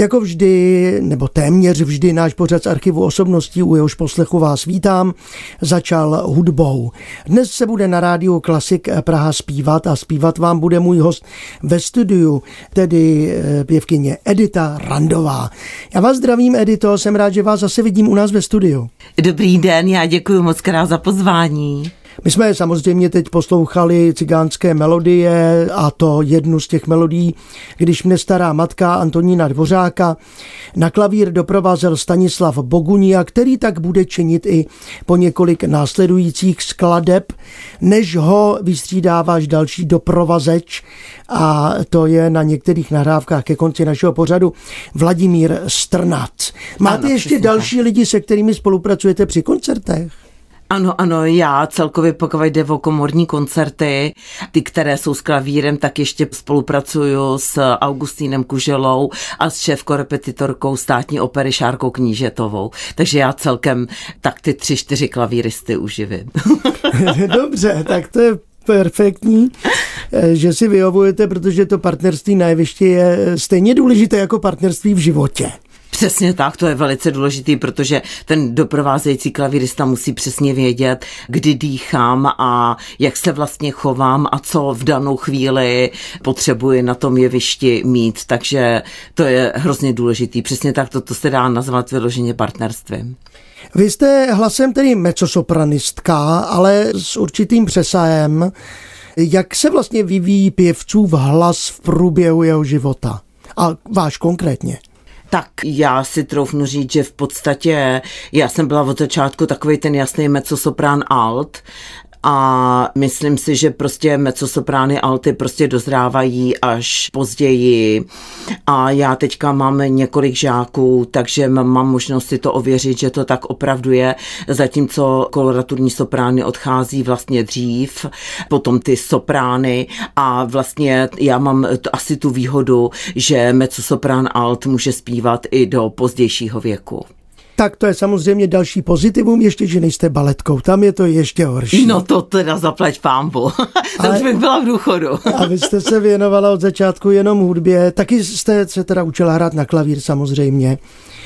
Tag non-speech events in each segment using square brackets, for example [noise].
Jako vždy, nebo téměř vždy, náš pořad z archivu osobností, u jehož poslechu vás vítám, začal hudbou. Dnes se bude na rádiu Klasik Praha zpívat a zpívat vám bude můj host ve studiu, tedy eh, pěvkyně Edita Randová. Já vás zdravím, Edito, jsem rád, že vás zase vidím u nás ve studiu. Dobrý den, já děkuji moc krát za pozvání. My jsme samozřejmě teď poslouchali cigánské melodie a to jednu z těch melodií, když mne stará matka Antonína Dvořáka na klavír doprovázel Stanislav Bogunia, který tak bude činit i po několik následujících skladeb, než ho vystřídáváš další doprovazeč a to je na některých nahrávkách ke konci našeho pořadu Vladimír Strnat. Máte ano, ještě další tak. lidi, se kterými spolupracujete při koncertech? Ano, ano, já celkově pokud jde o komorní koncerty, ty, které jsou s klavírem, tak ještě spolupracuju s Augustínem Kuželou a s šéfko-repetitorkou státní opery Šárkou Knížetovou. Takže já celkem tak ty tři, čtyři klavíristy uživím. [laughs] Dobře, tak to je perfektní, že si vyhovujete, protože to partnerství na je stejně důležité jako partnerství v životě. Přesně tak, to je velice důležitý, protože ten doprovázející klavírista musí přesně vědět, kdy dýchám a jak se vlastně chovám a co v danou chvíli potřebuji na tom jevišti mít. Takže to je hrozně důležitý. Přesně tak to, to se dá nazvat vyloženě partnerstvím. Vy jste hlasem tedy mecosopranistka, ale s určitým přesahem. Jak se vlastně vyvíjí pěvcův hlas v průběhu jeho života? A váš konkrétně? Tak já si troufnu říct, že v podstatě já jsem byla od začátku takový ten jasný mezzosoprán alt, a myslím si, že prostě mezosoprány alty prostě dozrávají až později. A já teďka mám několik žáků, takže mám možnost si to ověřit, že to tak opravdu je, zatímco koloraturní soprány odchází vlastně dřív, potom ty soprány. A vlastně já mám asi tu výhodu, že mezzosoprán alt může zpívat i do pozdějšího věku tak to je samozřejmě další pozitivum, ještě, že nejste baletkou, tam je to ještě horší. No to teda zaplať pámbu, [laughs] to už bych byla v důchodu. [laughs] a vy jste se věnovala od začátku jenom hudbě, taky jste se teda učila hrát na klavír samozřejmě.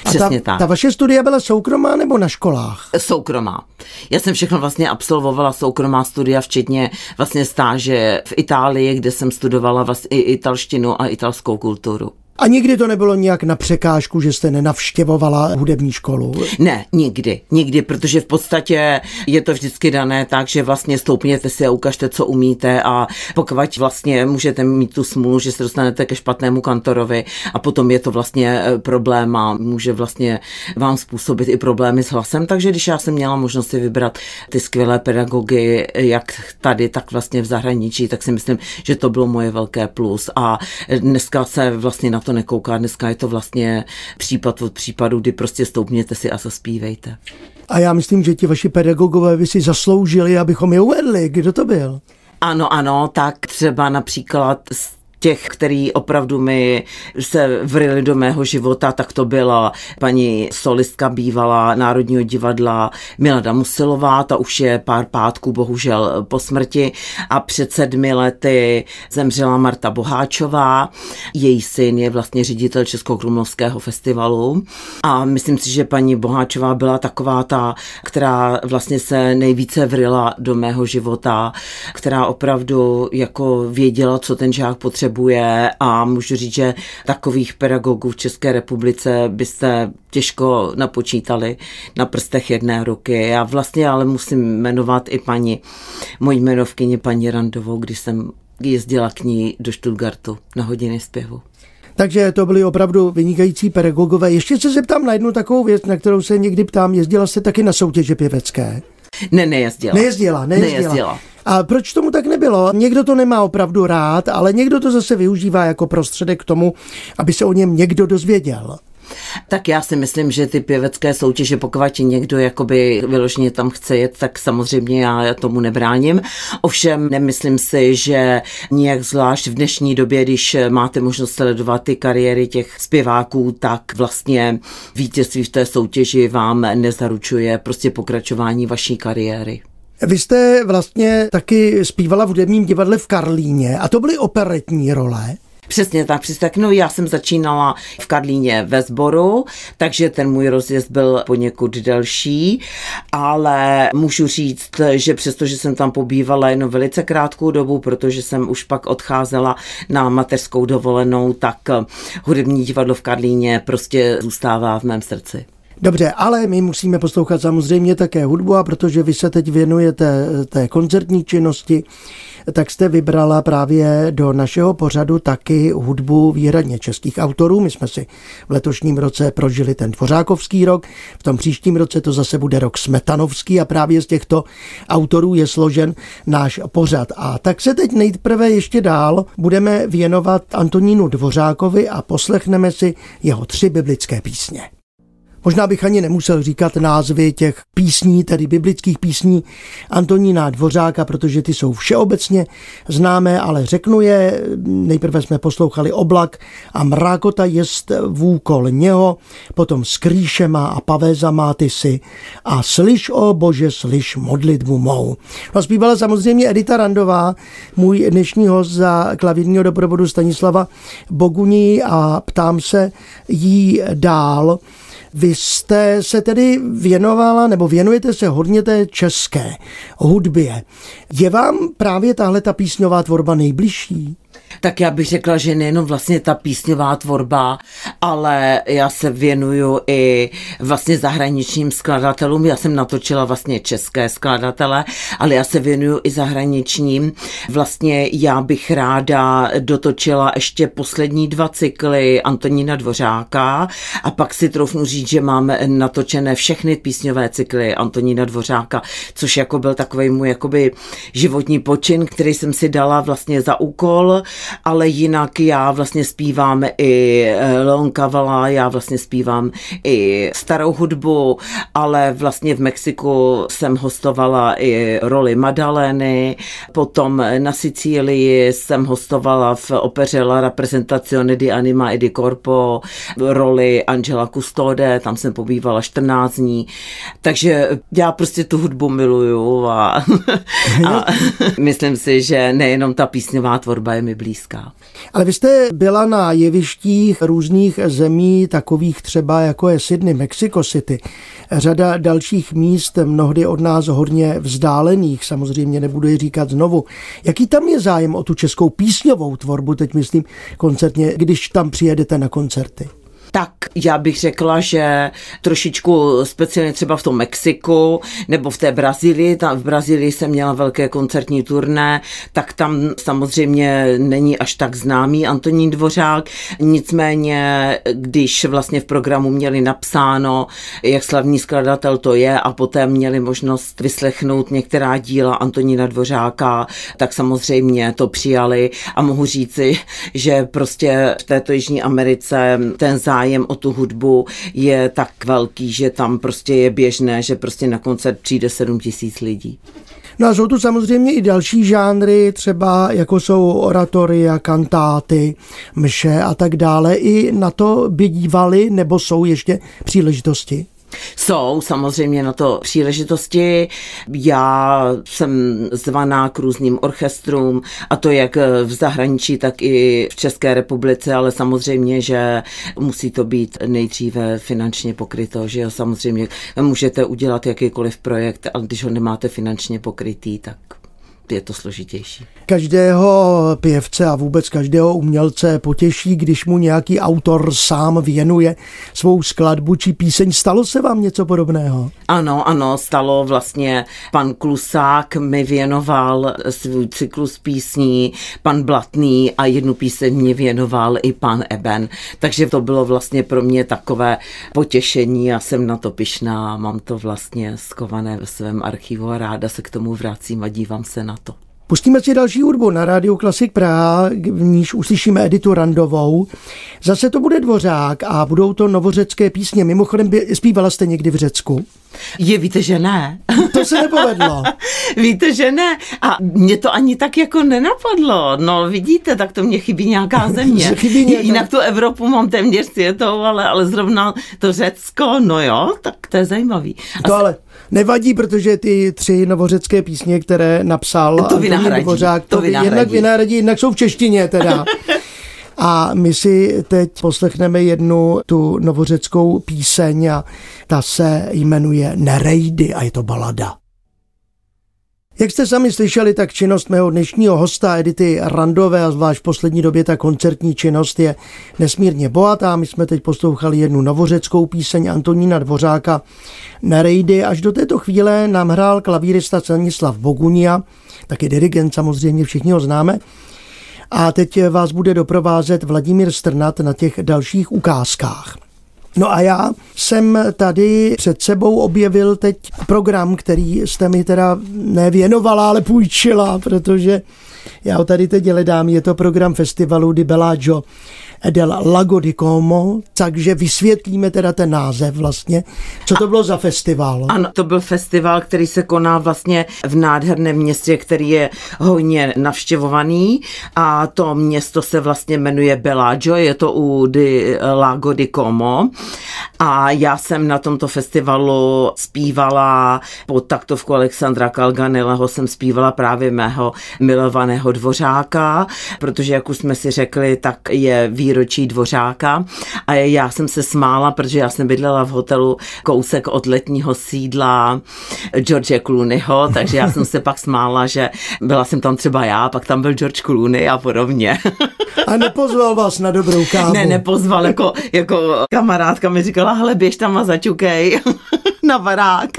Přesně ta, tak. Ta vaše studia byla soukromá nebo na školách? Soukromá. Já jsem všechno vlastně absolvovala soukromá studia, včetně vlastně stáže v Itálii, kde jsem studovala vlastně i italštinu a italskou kulturu. A nikdy to nebylo nějak na překážku, že jste nenavštěvovala hudební školu? Ne, nikdy, nikdy, protože v podstatě je to vždycky dané tak, že vlastně stoupněte si a ukažte, co umíte a pokud vlastně můžete mít tu smůlu, že se dostanete ke špatnému kantorovi a potom je to vlastně eh, problém a může vlastně vám způsobit i problémy s hlasem, takže když já jsem měla možnost si vybrat ty skvělé pedagogy, jak tady, tak vlastně v zahraničí, tak si myslím, že to bylo moje velké plus a dneska se vlastně na to nekouká. Dneska je to vlastně případ od případu, kdy prostě stoupněte si a zaspívejte. A já myslím, že ti vaši pedagogové by si zasloužili, abychom je uvedli. Kdo to byl? Ano, ano, tak třeba například těch, který opravdu mi se vrili do mého života, tak to byla paní solistka bývalá Národního divadla Milada Musilová, ta už je pár pátků bohužel po smrti. A před sedmi lety zemřela Marta Boháčová. Její syn je vlastně ředitel Českokrumlovského festivalu. A myslím si, že paní Boháčová byla taková ta, která vlastně se nejvíce vrila do mého života, která opravdu jako věděla, co ten žák potřebuje potřebuje a můžu říct, že takových pedagogů v České republice byste těžko napočítali na prstech jedné ruky. Já vlastně ale musím jmenovat i paní, mojí jmenovkyni paní Randovou, když jsem jezdila k ní do Stuttgartu na hodiny zpěvu. Takže to byly opravdu vynikající pedagogové. Ještě se zeptám na jednu takovou věc, na kterou se někdy ptám. Jezdila jste taky na soutěže pěvecké? Ne, nejezdila. Nejezdila, nejezdila. nejezdila. A proč tomu tak nebylo? Někdo to nemá opravdu rád, ale někdo to zase využívá jako prostředek k tomu, aby se o něm někdo dozvěděl. Tak já si myslím, že ty pěvecké soutěže, pokud někdo jakoby vyloženě tam chce jet, tak samozřejmě já tomu nebráním. Ovšem nemyslím si, že nějak zvlášť v dnešní době, když máte možnost sledovat ty kariéry těch zpěváků, tak vlastně vítězství v té soutěži vám nezaručuje prostě pokračování vaší kariéry. Vy jste vlastně taky zpívala v hudebním divadle v Karlíně a to byly operetní role. Přesně tak, přesně tak. No já jsem začínala v Karlíně ve sboru, takže ten můj rozjezd byl poněkud delší, ale můžu říct, že přestože jsem tam pobývala jenom velice krátkou dobu, protože jsem už pak odcházela na mateřskou dovolenou, tak hudební divadlo v Karlíně prostě zůstává v mém srdci. Dobře, ale my musíme poslouchat samozřejmě také hudbu a protože vy se teď věnujete té koncertní činnosti, tak jste vybrala právě do našeho pořadu taky hudbu výhradně českých autorů. My jsme si v letošním roce prožili ten Dvořákovský rok, v tom příštím roce to zase bude rok Smetanovský a právě z těchto autorů je složen náš pořad. A tak se teď nejprve ještě dál budeme věnovat Antonínu Dvořákovi a poslechneme si jeho tři biblické písně. Možná bych ani nemusel říkat názvy těch písní, tedy biblických písní Antonína Dvořáka, protože ty jsou všeobecně známé, ale řeknu je. Nejprve jsme poslouchali Oblak a mrákota jest vůkol něho, potom skrýšema a pavézama ty si a slyš o bože, slyš modlitbu mou. No zpívala samozřejmě Edita Randová, můj dnešní host za klavírního doprovodu Stanislava Boguní a ptám se jí dál, vy jste se tedy věnovala, nebo věnujete se hodně té české hudbě. Je vám právě tahle ta písňová tvorba nejbližší? Tak já bych řekla, že nejenom vlastně ta písňová tvorba, ale já se věnuju i vlastně zahraničním skladatelům. Já jsem natočila vlastně české skladatele, ale já se věnuju i zahraničním. Vlastně já bych ráda dotočila ještě poslední dva cykly Antonína Dvořáka a pak si troufnu říct, že máme natočené všechny písňové cykly Antonína Dvořáka, což jako byl takový můj jakoby životní počin, který jsem si dala vlastně za úkol ale jinak já vlastně zpívám i eh, Leon Kavala, já vlastně zpívám i starou hudbu, ale vlastně v Mexiku jsem hostovala i roli Madalény, potom na Sicílii jsem hostovala v opeře La Rappresentazione di Anima e di Corpo roli Angela Custode, tam jsem pobývala 14 dní, takže já prostě tu hudbu miluju a, [laughs] a [laughs] myslím si, že nejenom ta písňová tvorba je mi blízká blízká. Ale vy jste byla na jevištích různých zemí, takových třeba jako je Sydney, Mexico City, řada dalších míst, mnohdy od nás hodně vzdálených, samozřejmě nebudu je říkat znovu. Jaký tam je zájem o tu českou písňovou tvorbu, teď myslím koncertně, když tam přijedete na koncerty? Tak já bych řekla, že trošičku speciálně třeba v tom Mexiku nebo v té Brazílii, tam v Brazílii jsem měla velké koncertní turné, tak tam samozřejmě není až tak známý Antonín Dvořák, nicméně když vlastně v programu měli napsáno, jak slavný skladatel to je a poté měli možnost vyslechnout některá díla Antonína Dvořáka, tak samozřejmě to přijali. A mohu říci, že prostě v této Jižní Americe ten zájem zájem o tu hudbu je tak velký, že tam prostě je běžné, že prostě na koncert přijde 7 tisíc lidí. No a jsou tu samozřejmě i další žánry, třeba jako jsou oratoria, kantáty, mše a tak dále. I na to by dívali, nebo jsou ještě příležitosti? Jsou samozřejmě na to příležitosti. Já jsem zvaná k různým orchestrům a to jak v zahraničí, tak i v České republice, ale samozřejmě, že musí to být nejdříve finančně pokryto, že jo, samozřejmě můžete udělat jakýkoliv projekt, ale když ho nemáte finančně pokrytý, tak je to složitější. Každého pěvce a vůbec každého umělce potěší, když mu nějaký autor sám věnuje svou skladbu či píseň. Stalo se vám něco podobného? Ano, ano, stalo vlastně. Pan Klusák mi věnoval svůj cyklus písní, pan Blatný a jednu píseň mě věnoval i pan Eben. Takže to bylo vlastně pro mě takové potěšení a jsem na to pišná. Mám to vlastně skované ve svém archivu a ráda se k tomu vracím a dívám se na na to. Pustíme si další hudbu na rádiu Klasik Praha, v níž uslyšíme Editu Randovou. Zase to bude Dvořák a budou to novořecké písně. Mimochodem, zpívala jste někdy v Řecku? Je, víte, že ne. To se nepovedlo. [laughs] víte, že ne. A mě to ani tak jako nenapadlo. No vidíte, tak to mě chybí nějaká [laughs] země. chybí nějaká... Jinak tu Evropu mám téměř světou, ale, ale zrovna to Řecko, no jo, tak to je zajímavý. A to ale nevadí, protože ty tři novořecké písně, které napsal to vynahradí, Dvořák, to vynahradí. jednak vynahradí, jednak jsou v češtině teda. [laughs] A my si teď poslechneme jednu tu novořeckou píseň a ta se jmenuje Nerejdy a je to balada. Jak jste sami slyšeli, tak činnost mého dnešního hosta Edity Randové a zvlášť v poslední době ta koncertní činnost je nesmírně bohatá. My jsme teď poslouchali jednu novořeckou píseň Antonína Dvořáka Nerejdy. Až do této chvíle nám hrál klavírista Stanislav Bogunia, taky dirigent samozřejmě, všichni ho známe. A teď vás bude doprovázet Vladimír Strnat na těch dalších ukázkách. No a já jsem tady před sebou objevil teď program, který jste mi teda nevěnovala, ale půjčila, protože já ho tady teď hledám. Je to program festivalu Di Bellagio del Lago di Como, takže vysvětlíme teda ten název vlastně. Co to bylo za festival? Ano, to byl festival, který se koná vlastně v nádherném městě, který je hodně navštěvovaný a to město se vlastně jmenuje Bellagio, je to u di Lago di Como a já jsem na tomto festivalu zpívala pod taktovku Alexandra Kalganileho jsem zpívala právě mého milovaného dvořáka, protože jak už jsme si řekli, tak je výročí dvořáka a já jsem se smála, protože já jsem bydlela v hotelu kousek od letního sídla George Clooneyho, takže já jsem se pak smála, že byla jsem tam třeba já, pak tam byl George Clooney a podobně. A nepozval vás na dobrou kávu? Ne, nepozval, jako, jako kamarádka mi říkala, hele, běž tam a začukej na barák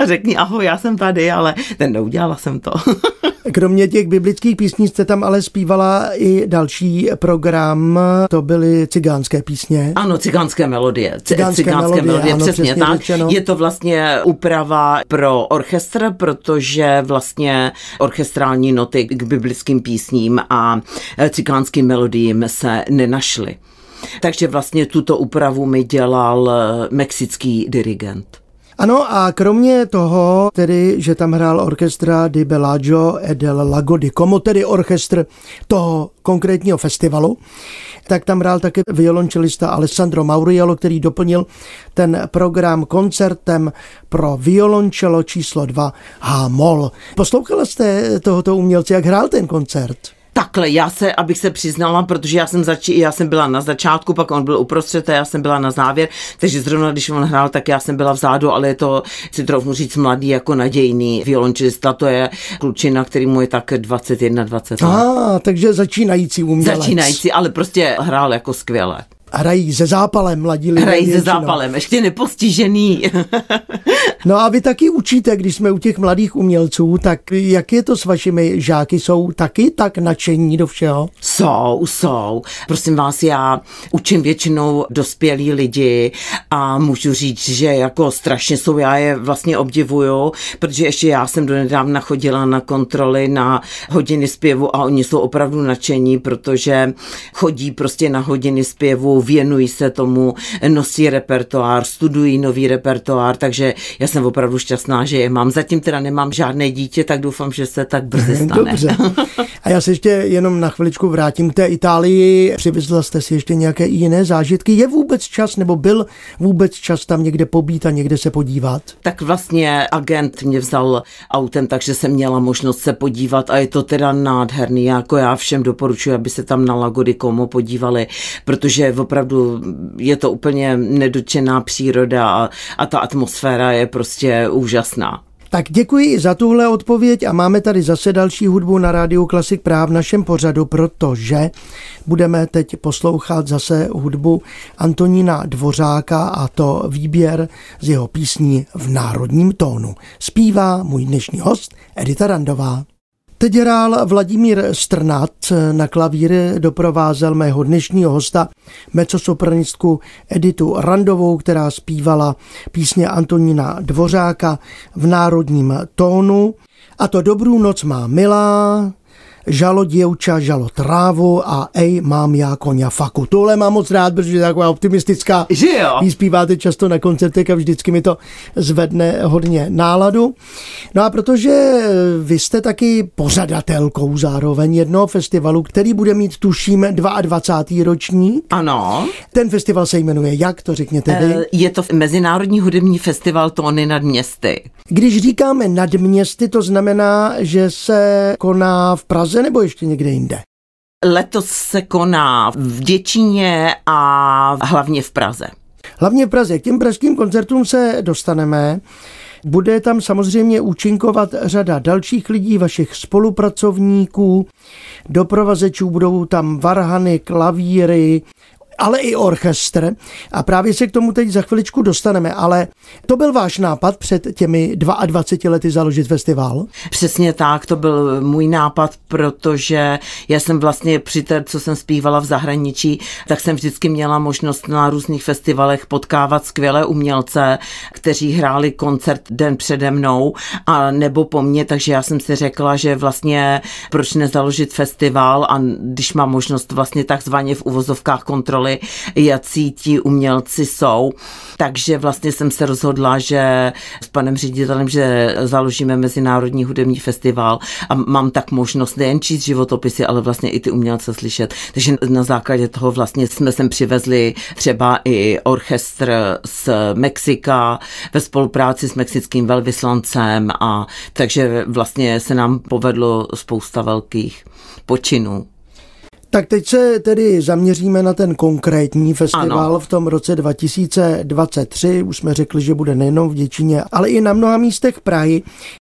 a řekni ahoj, já jsem tady, ale ten neudělala jsem to. [laughs] Kromě těch biblických písní jste tam ale zpívala i další program, to byly cigánské písně. Ano, cigánské melodie. Cigánské, cigánské melodie, melodie ano, přesně, přesně tak. Řečeno. Je to vlastně úprava pro orchestr, protože vlastně orchestrální noty k biblickým písním a cigánským melodiím se nenašly. Takže vlastně tuto úpravu mi dělal mexický dirigent. Ano a kromě toho, tedy, že tam hrál orchestra di Bellagio e del Lago di Como, tedy orchestr toho konkrétního festivalu, tak tam hrál také violončelista Alessandro Mauriello, který doplnil ten program koncertem pro violončelo číslo 2 H-moll. Poslouchala jste tohoto umělce, jak hrál ten koncert? Takhle, já se, abych se přiznala, protože já jsem, zači, já jsem byla na začátku, pak on byl uprostřed a já jsem byla na závěr, takže zrovna když on hrál, tak já jsem byla vzadu, ale je to, si trochu říct, mladý jako nadějný violončelista, to je klučina, který mu je tak 21, 20 let. Ah, takže začínající umělec. Začínající, ale prostě hrál jako skvěle hrají se zápalem mladí lidé. Hrají se zápalem, ještě nepostižený. [laughs] no a vy taky učíte, když jsme u těch mladých umělců, tak jak je to s vašimi žáky? Jsou taky tak nadšení do všeho? Jsou, jsou. Prosím vás, já učím většinou dospělí lidi a můžu říct, že jako strašně jsou, já je vlastně obdivuju, protože ještě já jsem do nedávna chodila na kontroly na hodiny zpěvu a oni jsou opravdu nadšení, protože chodí prostě na hodiny zpěvu věnují se tomu, nosí repertoár, studují nový repertoár, takže já jsem opravdu šťastná, že je mám. Zatím teda nemám žádné dítě, tak doufám, že se tak brzy [laughs] stane. Dobře. [laughs] A já se ještě jenom na chviličku vrátím k té Itálii. Přivezla jste si ještě nějaké jiné zážitky? Je vůbec čas, nebo byl vůbec čas tam někde pobít a někde se podívat? Tak vlastně agent mě vzal autem, takže jsem měla možnost se podívat a je to teda nádherný. Jako já všem doporučuji, aby se tam na Lago di Como podívali, protože opravdu opravdu je to úplně nedočená příroda a, a ta atmosféra je prostě úžasná. Tak děkuji za tuhle odpověď a máme tady zase další hudbu na rádiu Klasik Práv v našem pořadu, protože budeme teď poslouchat zase hudbu Antonína Dvořáka a to výběr z jeho písní v národním tónu. Zpívá můj dnešní host Edita Randová. Teď hrál Vladimír Strnat, na klavír doprovázel mého dnešního hosta, mecosopranistku Editu Randovou, která zpívala písně Antonína Dvořáka v národním tónu. A to Dobrou noc má milá, Žalo děvča, žalo trávu a ej, mám já koně faku. Tohle mám moc rád, protože je taková optimistická. Že jo? Vy zpíváte často na koncertech a vždycky mi to zvedne hodně náladu. No a protože vy jste taky pořadatelkou zároveň jednoho festivalu, který bude mít tuším 22. ročník. Ano. Ten festival se jmenuje jak, to řekněte vy? Eh, Je to Mezinárodní hudební festival Tóny nad městy. Když říkáme nad městy, to znamená, že se koná v Praze nebo ještě někde jinde? Letos se koná v Děčíně a hlavně v Praze. Hlavně v Praze. K těm pražským koncertům se dostaneme. Bude tam samozřejmě účinkovat řada dalších lidí, vašich spolupracovníků, doprovazečů, budou tam varhany, klavíry, ale i orchestr. A právě se k tomu teď za chviličku dostaneme. Ale to byl váš nápad před těmi 22 lety založit festival? Přesně tak, to byl můj nápad, protože já jsem vlastně při té, co jsem zpívala v zahraničí, tak jsem vždycky měla možnost na různých festivalech potkávat skvělé umělce, kteří hráli koncert den přede mnou a nebo po mně, takže já jsem si řekla, že vlastně proč nezaložit festival a když mám možnost vlastně takzvaně v uvozovkách kontroly, jací ti umělci jsou, takže vlastně jsem se rozhodla, že s panem ředitelem, že založíme Mezinárodní hudební festival a mám tak možnost nejen číst životopisy, ale vlastně i ty umělce slyšet. Takže na základě toho vlastně jsme sem přivezli třeba i orchestr z Mexika ve spolupráci s mexickým velvyslancem a takže vlastně se nám povedlo spousta velkých počinů. Tak teď se tedy zaměříme na ten konkrétní festival ano. v tom roce 2023. Už jsme řekli, že bude nejenom v Děčíně, ale i na mnoha místech Prahy.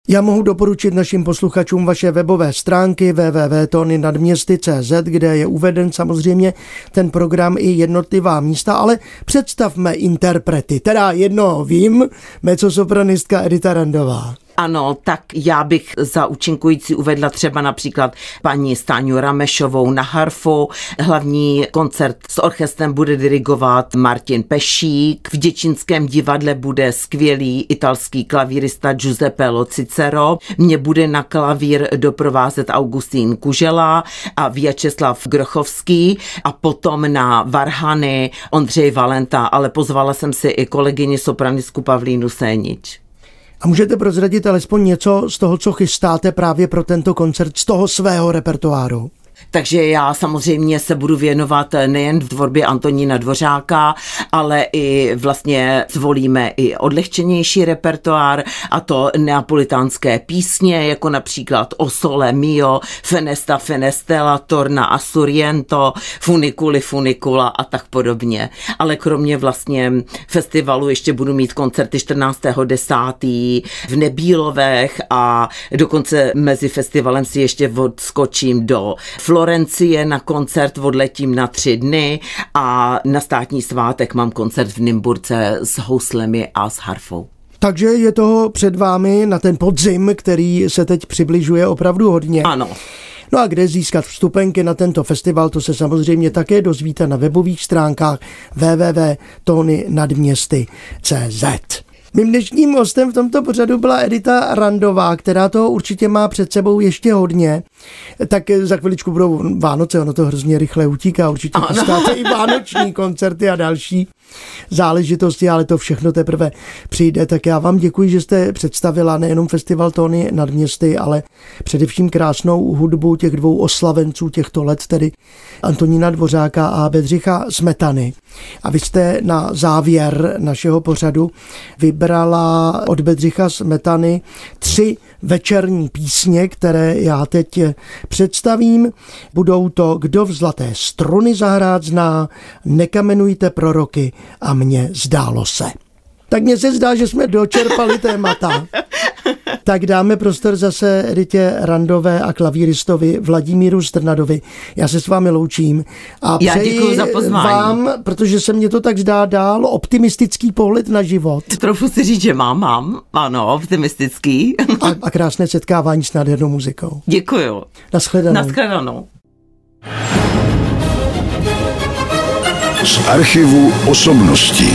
Já mohu doporučit našim posluchačům vaše webové stránky www.tonynadměsty.cz, kde je uveden samozřejmě ten program i jednotlivá místa, ale představme interprety. Teda jedno vím, mecosopranistka Edita Randová. Ano, tak já bych za účinkující uvedla třeba například paní Stáňu Ramešovou na harfu. Hlavní koncert s orchestrem bude dirigovat Martin Pešík. V Děčínském divadle bude skvělý italský klavírista Giuseppe Locicero. Mě bude na klavír doprovázet Augustín Kužela a Vyačeslav Grochovský a potom na Varhany Ondřej Valenta, ale pozvala jsem si i kolegyni sopranistku Pavlínu Sénič. A můžete prozradit alespoň něco z toho, co chystáte právě pro tento koncert, z toho svého repertoáru? Takže já samozřejmě se budu věnovat nejen v tvorbě Antonína Dvořáka, ale i vlastně zvolíme i odlehčenější repertoár a to neapolitánské písně, jako například O Sole Mio, Fenesta Fenestela, Torna Asuriento, Funiculi Funicula a tak podobně. Ale kromě vlastně festivalu ještě budu mít koncerty 14.10. v Nebílovech a dokonce mezi festivalem si ještě odskočím do Florencie na koncert odletím na tři dny a na státní svátek mám koncert v Nymburce s houslemi a s harfou. Takže je toho před vámi na ten podzim, který se teď přibližuje opravdu hodně. Ano. No a kde získat vstupenky na tento festival, to se samozřejmě také dozvíte na webových stránkách www.tonynadměsty.cz. Mým dnešním hostem v tomto pořadu byla Edita Randová, která toho určitě má před sebou ještě hodně. Tak za chviličku budou Vánoce, ono to hrozně rychle utíká, určitě chystáte i vánoční koncerty a další záležitosti, ale to všechno teprve přijde. Tak já vám děkuji, že jste představila nejenom festival Tóny nad městy, ale především krásnou hudbu těch dvou oslavenců těchto let, tedy Antonína Dvořáka a Bedřicha Smetany. A vy jste na závěr našeho pořadu vybrala od Bedřicha Smetany tři večerní písně, které já teď představím. Budou to Kdo v zlaté struny zahrát zná, Nekamenujte proroky a mně zdálo se. Tak mně se zdá, že jsme dočerpali témata. [laughs] Tak dáme prostor zase Editě Randové a klavíristovi Vladimíru Strnadovi. Já se s vámi loučím a Já děkuji za pozvání. vám, protože se mně to tak zdá dál, optimistický pohled na život. Trochu si říct, že mám, mám, ano, optimistický. A, a krásné setkávání s nádhernou muzikou. Děkuju. Naschledanou. Naschledanou. Z archivu osobností.